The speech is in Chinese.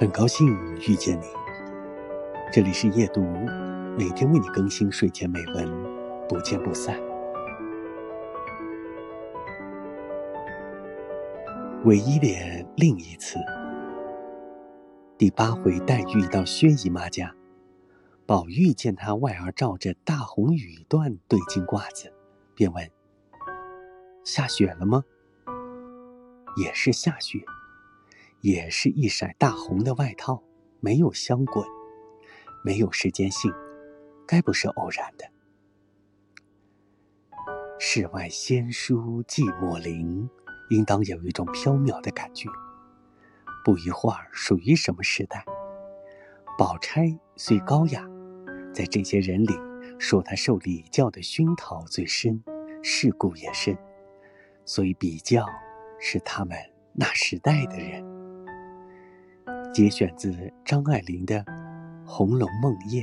很高兴遇见你，这里是夜读，每天为你更新睡前美文，不见不散。唯一的另一次，第八回，黛玉到薛姨妈家，宝玉见她外儿罩着大红羽缎对襟褂子，便问：“下雪了吗？”也是下雪。也是一色大红的外套，没有香滚，没有时间性，该不是偶然的。世外仙姝寂寞林，应当有一种飘渺的感觉。不一会儿，属于什么时代？宝钗虽高雅，在这些人里，说她受礼教的熏陶最深，世故也深，所以比较是他们那时代的人。节选自张爱玲的《红楼梦夜》。